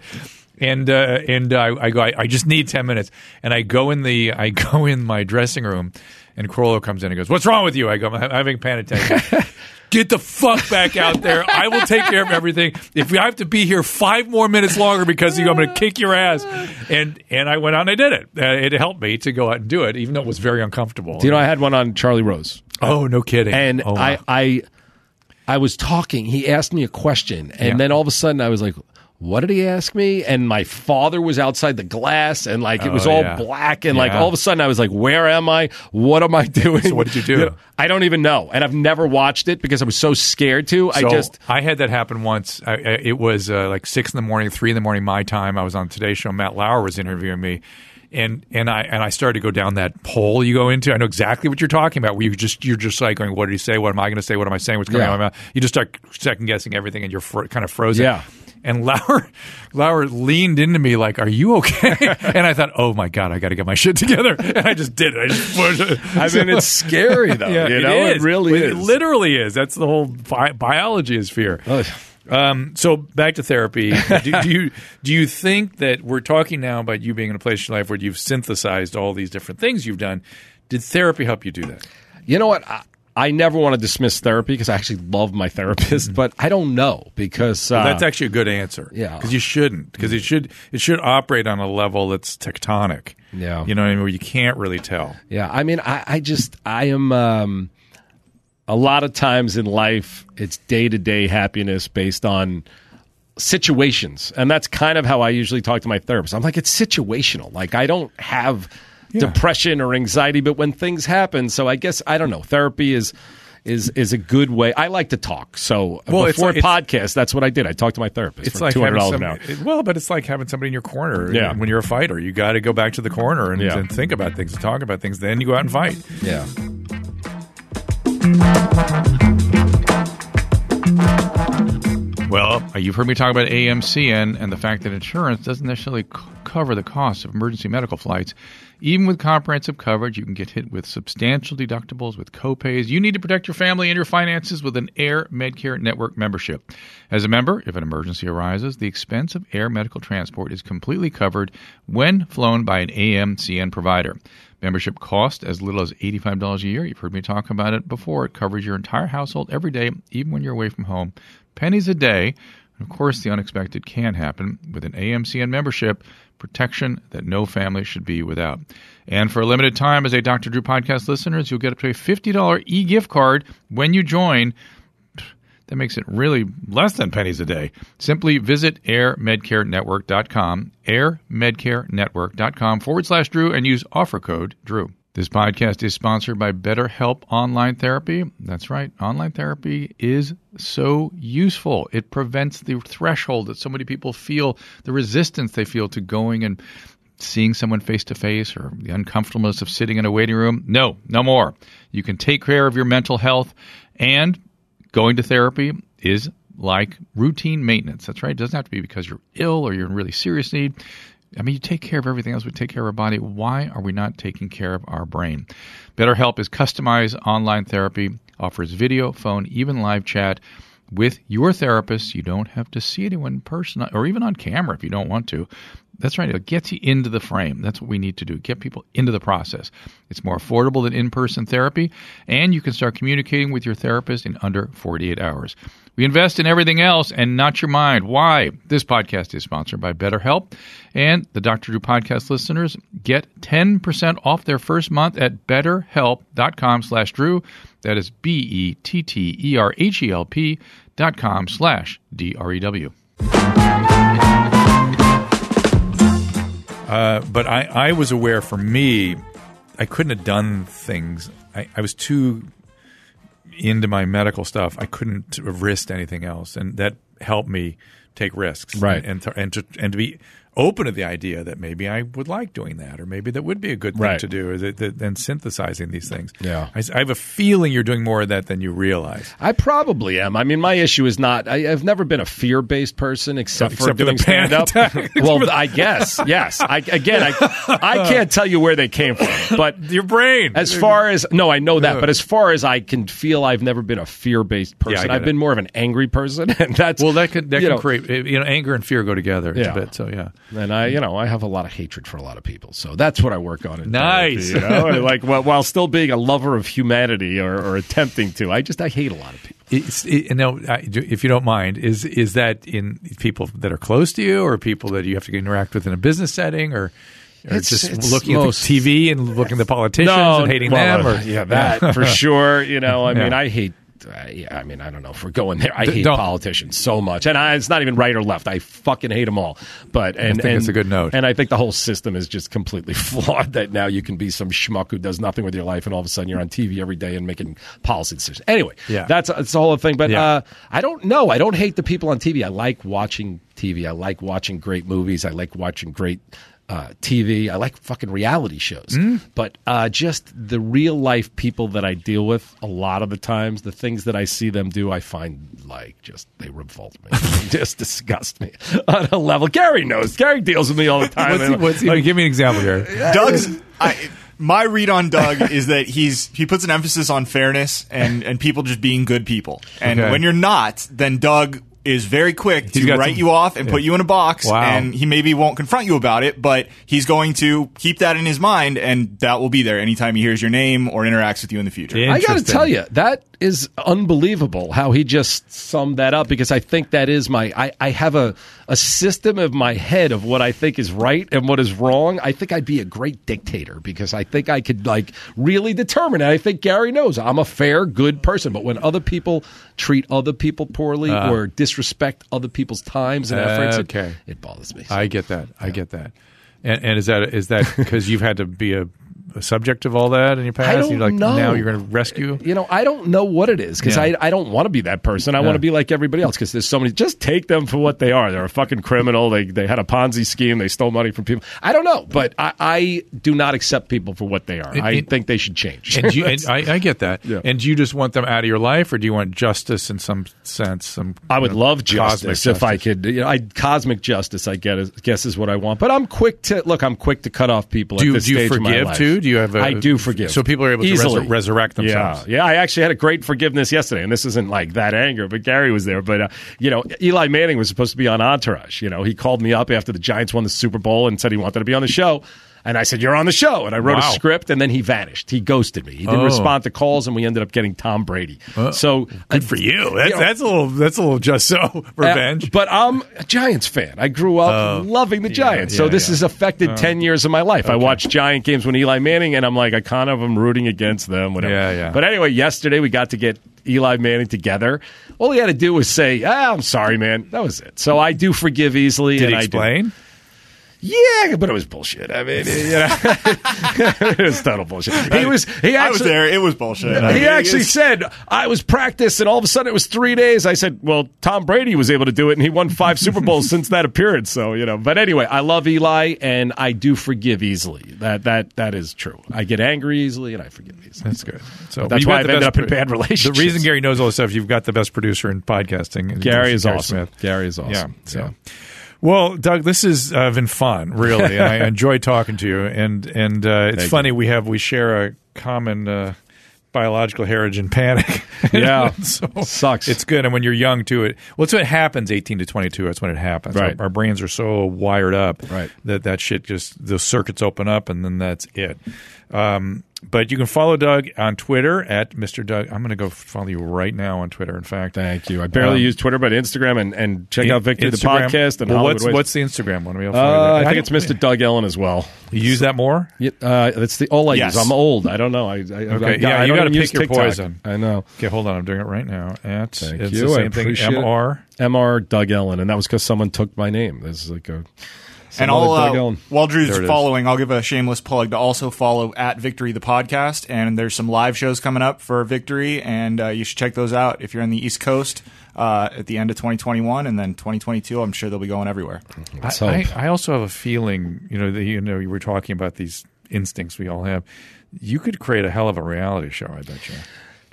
And uh, and uh, I go. I, I just need ten minutes, and I go in the I go in my dressing room, and Carolla comes in and goes, "What's wrong with you?" I go, "I'm having a panic attack." Get the fuck back out there. I will take care of everything. If we have to be here five more minutes longer because of you, I'm going to kick your ass. And and I went out and I did it. Uh, it helped me to go out and do it, even though it was very uncomfortable. Do you know I had one on Charlie Rose? oh, no kidding. and oh, I. I I was talking. He asked me a question, and Yeah. then all of a sudden I was like, "What did he ask me?" And my father was outside the glass, and like it was Oh, all yeah. black, and like all of a sudden I was like, "Where am I? What am I doing?" So what did you do? know, I don't even know, and I've never watched it because I was so scared to. I just I had that happen once. I, I, it was uh, like six in the morning, three in the morning my time. I was on Today Show. Matt Lauer was interviewing me, and and I and I started to go down that hole you go into. I know exactly what you're talking about. Where you just you're just like going, what did he say? What am I going to say? What am I saying? What's coming Yeah. mouth? You just start second guessing everything, and you're fr- kind of frozen. Yeah. And Lauer, Lauer leaned into me like, "Are you okay?" and I thought, "Oh my god, I got to get my shit together." And I just did it. I just. I mean, it's scary though. Yeah, you know, it, it, really It is. It literally is. That's the whole bi- biology is fear. Um, so back to therapy. do, do you do you think that we're talking now about you being in a place in your life where you've synthesized all these different things you've done? Did therapy help you do that? You know what? I, I never want to dismiss therapy because I actually love my therapist, but I don't know because uh, That's actually a good answer. Yeah. because you shouldn't. Because it should it should operate on a level that's tectonic. Yeah. you know what I mean. Where you can't really tell. Yeah, I mean, I, I just, I am. Um, a lot of times in life, it's day to day happiness based on situations, and that's kind of how I usually talk to my therapist. I'm like, it's situational. Like, I don't have depression or anxiety, but when things happen, so I guess I don't know. Therapy is. Is is a good way. I like to talk, so Well, before it's- podcast, that's what I did. I talked to my therapist. It's for like two hundred dollars an hour. well, but it's like having somebody in your corner. Yeah. when you're a fighter, you got to go back to the corner and, Yeah. and think about things, and talk about things. Then you go out and fight. Yeah, Well, you've heard me talk about AMCN and the fact that insurance doesn't necessarily cover the cost of emergency medical flights. Even with comprehensive coverage, you can get hit with substantial deductibles with copays. You need to protect your family and your finances with an Air Medcare Network membership. As a member, if an emergency arises, the expense of air medical transport is completely covered when flown by an AMCN provider. Membership costs as little as $85 a year. You've heard me talk about it before. It covers your entire household every day, even when you're away from home. Pennies a day. Of course, the unexpected can happen with an AMCN membership, protection that no family should be without. And for a limited time, as a Dr. Drew podcast listeners, you'll get up to a $50 e gift card when you join. That makes it really less than pennies a day. Simply visit airmedcarenetwork.com, airmedcarenetwork.com forward slash Drew, and use offer code Drew. This podcast is sponsored by BetterHelp Online Therapy. That's right, online therapy is so useful. It prevents the threshold that so many people feel, the resistance they feel to going and seeing someone face to face or the uncomfortableness of sitting in a waiting room. No, no more. You can take care of your mental health and going to therapy is like routine maintenance. That's right. It doesn't have to be because you're ill or you're in really serious need. I mean, you take care of everything else. We take care of our body. Why are we not taking care of our brain? BetterHelp is customized online therapy, offers video, phone, even live chat with your therapist. You don't have to see anyone in person or even on camera if you don't want to. That's right. It gets you into the frame. That's what we need to do. Get people into the process. It's more affordable than in person therapy, and you can start communicating with your therapist in under 48 hours. We invest in everything else and not your mind. Why? This podcast is sponsored by BetterHelp, and the Dr. Drew podcast listeners get 10% off their first month at betterhelp.com slash Drew. That is B-E-T-T-E-R-H-E-L-P dot com slash D-R-E-W. Uh, but I, I was aware for me, I couldn't have done things. I, I was too into my medical stuff. I couldn't have risked anything else, and that helped me take risks. Right. and and to and to be open to the idea that maybe I would like doing that, or maybe that would be a good thing Right. to do, that, synthesizing these things. Yeah. I, I have a feeling you're doing more of that than you realize. I probably am. I mean, my issue is not. I, I've never been a fear-based person, except, Except for for doing stand-up. well, I guess yes. I, again, I I can't tell you where they came from, but Your brain. as far as no, I know that, but as far as I can feel, I've never been a fear-based person. get I've it. been more of an angry person, and that's well, that could that can know, create you know anger and fear go together Yeah. a bit. So yeah. And I, you know, I have a lot of hatred for a lot of people, so that's what I work on. In Nice. therapy, you know? Like while, while still being a lover of humanity or, or attempting to, I just I hate a lot of people. It's, it, you know, I- if you don't mind, is is that in people that are close to you, or people that you have to interact with in a business setting, or, or It's- just it's looking most- at the TV and looking at the politicians and hating well, them? Or uh, yeah, that for sure. You know, I mean, I hate. Yeah, I mean, I don't know if we're going there. I hate don't- politicians so much, and I, it's not even right or left. I fucking hate them all. But and think and, it's a good note. And I think the whole system is just completely flawed. That now you can be some schmuck who does nothing with your life, and all of a sudden you're on TV every day and making policy decisions. Anyway, Yeah. that's that's the whole thing. But Yeah. uh, I don't know. I don't hate the people on TV. I like watching TV. I like watching great movies. I like watching great uh, TV. I like fucking reality shows. Mm. But uh, just the real life people that I deal with, a lot of the times, the things that I see them do, I find like just they revolt me, just disgust me on a level. Gary knows. Gary deals with me all the time. what's, he, what's he, give me an example here. Doug's. I, my read on Doug is that he's he puts an emphasis on fairness and and people just being good people. And Okay. when you're not, then Doug is very quick He's to write some- you off and put you in a box. Wow. And he maybe won't confront you about it, but he's going to keep that in his mind, and that will be there anytime he hears your name or interacts with you in the future. I got to tell you, that is unbelievable how he just summed that up because I think that is my. I, I have a, a system of my head of what I think is right and what is wrong. I think I'd be a great dictator because I think I could like really determine. And I think Gary knows I'm a fair, good person. But when other people treat other people poorly or disrespect other people's times and efforts, Uh. Okay. it, bothers me. I get that. I get that. And, and is that is that because you've had to be a, a subject of all that in your past? I don't you're like know. now you're going to rescue. Uh, you know, I don't know what it is because Yeah. I, I don't want to be that person. I want to be like everybody else because there's so many. Just take them for what they are. They're a fucking criminal. They they had a Ponzi scheme. They stole money from people. I don't know, but I, I do not accept people for what they are. I think they should change. And, you, and I, I get that. Yeah. And do you just want them out of your life, or do you want justice in some sense? Some I would you know, love cosmic justice if I could. You know, I cosmic justice. I get guess is what I want. But I'm quick to look. I'm quick to cut off people. Do at you, this do you stage of my forgive life. too? Do you have? A, I do forgive. So people are able to Easily. resur- resurrect themselves. Yeah, yeah. I actually had a great forgiveness yesterday, and this isn't like that anger, but Gary was there. But uh, you know, Eli Manning was supposed to be on Entourage. You know, he called me up after the Giants won the Super Bowl and said he wanted to be on the show. And I said, "You're on the show." And I wrote Wow. a script, and then he vanished. He ghosted me. He didn't Oh. respond to calls, and we ended up getting Tom Brady. so Good for you. That's, you know, that's a little. That's a little just so revenge. uh, but I'm a Giants fan. I grew up loving the Giants. so yeah, this yeah. has affected 10 years of my life. I watched Giant games when Eli Manning, and I'm like, I kind of am rooting against them. Whatever. Yeah, yeah. But anyway, yesterday we got to get Eli Manning together. All he had to do was say, ah, I'm sorry, man. That was it. So I do forgive easily. Did and he I do- explain? Yeah, but it was bullshit. I mean, you know, it was total bullshit. He was. He actually, I was there. It was bullshit. I he mean, actually it's- said, I was practiced, and all of a sudden it was three days. I said, Well, Tom Brady was able to do it, and he won five Super Bowls since that appearance. So, you know, but anyway, I love Eli, and I do forgive easily. That that That is true. I get angry easily, and I forgive easily. That's good. So That's you've why I've ended up in bad relationships. The reason Gary knows all this stuff, you've got the best producer in podcasting. Gary is Gary awesome. Smith. Gary is awesome. Yeah. So. Yeah. Well, Doug, this has uh, been fun, really. I enjoyed talking to you. And and uh, it's Thank funny we have we share a common uh, biological heritage and panic. Yeah. so Sucks. It's good, and when you're young too, it well, it's when it happens. Eighteen to twenty two. That's when it happens. Right. Our, our brains are so wired up Right. that that shit just the circuits open up, and then that's it. Um, but you can follow Doug on Twitter at Mr. Doug. I'm going to go follow you right now on Twitter. In fact, Thank you. I barely Um, use Twitter, but Instagram and, and check out Victor the podcast and well, what's Wayz. what's the Instagram one? Uh, that. I think it's Mr. Doug Ellin as well. You use that more? Yeah, uh, that's the all I Yes. use. I'm old. I don't know. I, I, Okay, I, yeah, I you gotta pick use your TikTok. poison. I know. Okay, hold on. I'm doing it right now. At Thank it's you. the I same thing. appreciate it. Mr. Mr. Doug Ellin, and that was because someone took my name. This is like a and another I'll, uh, while Drew's There it is. following, I'll give a shameless plug to also follow at Victory the podcast. And there's some live shows coming up for Victory, and uh, you should check those out if you're on the East Coast uh, at the end of 2021, and then 2022. I'm sure they'll be going everywhere. Let's I, hope. I, I also have a feeling, you know, that you know, you were talking about these instincts we all have. You could create a hell of a reality show. I bet you.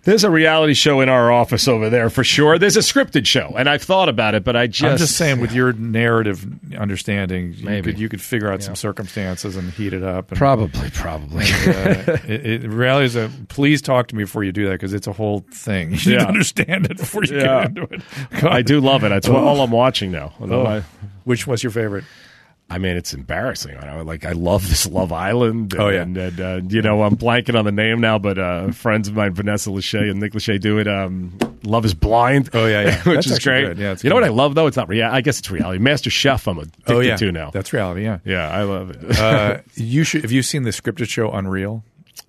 There's a reality show in our office over there for sure. There's a scripted show, and I've thought about it, but I just I'm just saying, with your narrative understanding, you Maybe. could you could figure out some circumstances and heat it up. And, probably, probably. uh, it, it reality is a. Please talk to me before you do that because it's a whole thing. You need Yeah. to understand it before you Yeah. get into it. God. I do love it. That's what, all I'm watching now. Oh. I, Which was your favorite? I mean, it's embarrassing. I like. I love this Love Island. And, Oh, yeah. and, and, uh, you know, I'm blanking on the name now, but uh, friends of mine, Vanessa Lachey and Nick Lachey, do it. Um, Love is Blind. Oh, yeah, yeah. which That's is great. good. Yeah, you know what I love though? It's not real. I guess it's reality. Master Chef. I'm addicted oh yeah, to now. That's reality. Yeah. yeah, I love it. uh, you should. Have you seen the scripted show Unreal?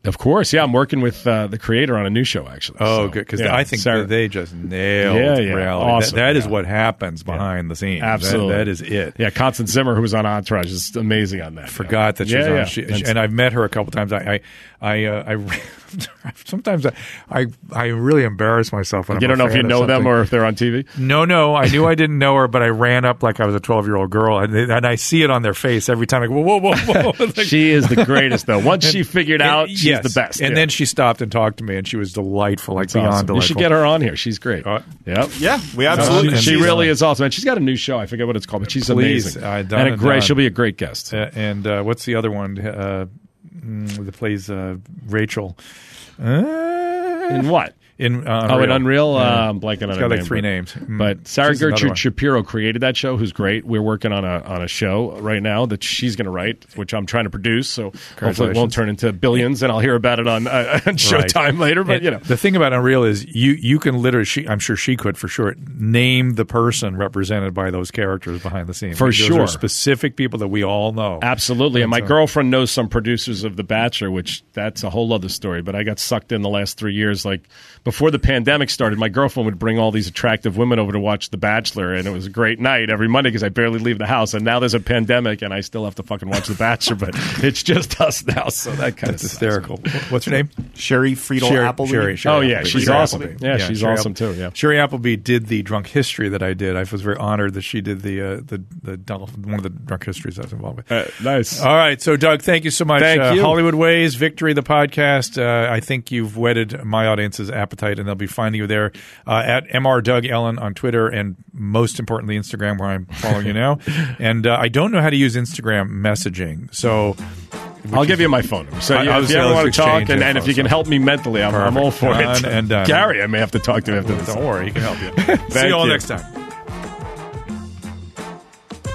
Of course, yeah. I'm working with uh, the creator on a new show actually. Oh, So, good because yeah, I think Sarah- they just nailed Yeah, yeah. reality. Awesome, that, that is yeah. what happens behind the scenes. That- Absolutely. that is it. Yeah, Constance Zimmer, who was on Entourage, is amazing on that. Forgot that she yeah, was on. She, And- and I've met her a couple times. I, I, I, uh, I sometimes I, I, I really embarrass myself. When you I'm don't a know if you fan of know them or if they're on TV. No, no. I knew I didn't know her, but I ran up like I was a 12 year old girl, and, and I see it on their face every time. I go, whoa, whoa, whoa, whoa. Like- She is the greatest, though. Once she figured out, she's yes. the best. And yeah. then she stopped and talked to me, and she was delightful, like It's beyond awesome. You should get her on here. She's great. Uh, yep. Yeah, we absolutely. She, she really is awesome, and she's got a new show. I forget what it's called, but she's Please, amazing. uh, done and a great. done. She'll be a great guest. Uh, and uh, what's the other one uh, that plays uh, Rachel? Uh, In what? In uh, Oh, in Unreal, Yeah. uh, I'm blanking on It's got like name, three but- names. Mm. But Sarah She's Gertrude. Shapiro created that show, who's great. We're working on a on a show right now that she's going to write, which I'm trying to produce. So hopefully it won't turn into billions, and I'll hear about it on, uh, on Showtime later. But And you know, the thing about Unreal is you you can literally. She, I'm sure she could for sure name the person represented by those characters behind the scenes. For Those sure. specific people that we all know. Absolutely. And my so- girlfriend knows some producers of The Bachelor, which that's a whole other story. But I got sucked in the last three years. Like before the pandemic started, my girlfriend would bring all these attractive women over to watch The Bachelor, and it was a great night every Monday because I barely leave the house. And now there's a pandemic, and I still have to fucking watch The Bachelor, but it's just us now. So that kind That's of hysterical. What's her name? Sherry Friedel Sherry, Appleby. Sherry, Sherry Oh, yeah, Appleby. she's Sherry awesome. Appleby. Yeah, she's Sherry awesome, too, yeah. Sherry Appleby did the drunk history that I did. I was very honored that she did the uh, the the one of the drunk histories I was involved with. Uh, nice. All right, so Doug, thank you so much. Thank uh, you. Hollywood Wayz, Victory, the podcast. Uh, I think you've whetted my audience's appetite, and they'll be finding you there uh, at Mr. Doug Ellin on Twitter, and most importantly, Instagram, where I'm following you now. And uh, I don't know how to use Instagram messaging, so I'll give you my phone number. So I- yeah, I if you ever want to talk, and, and if you can help me mentally, I'm, I'm all for Perfect. it. And done. Gary, I may have to talk to after this. don't worry, he can help you. See you all you. next time.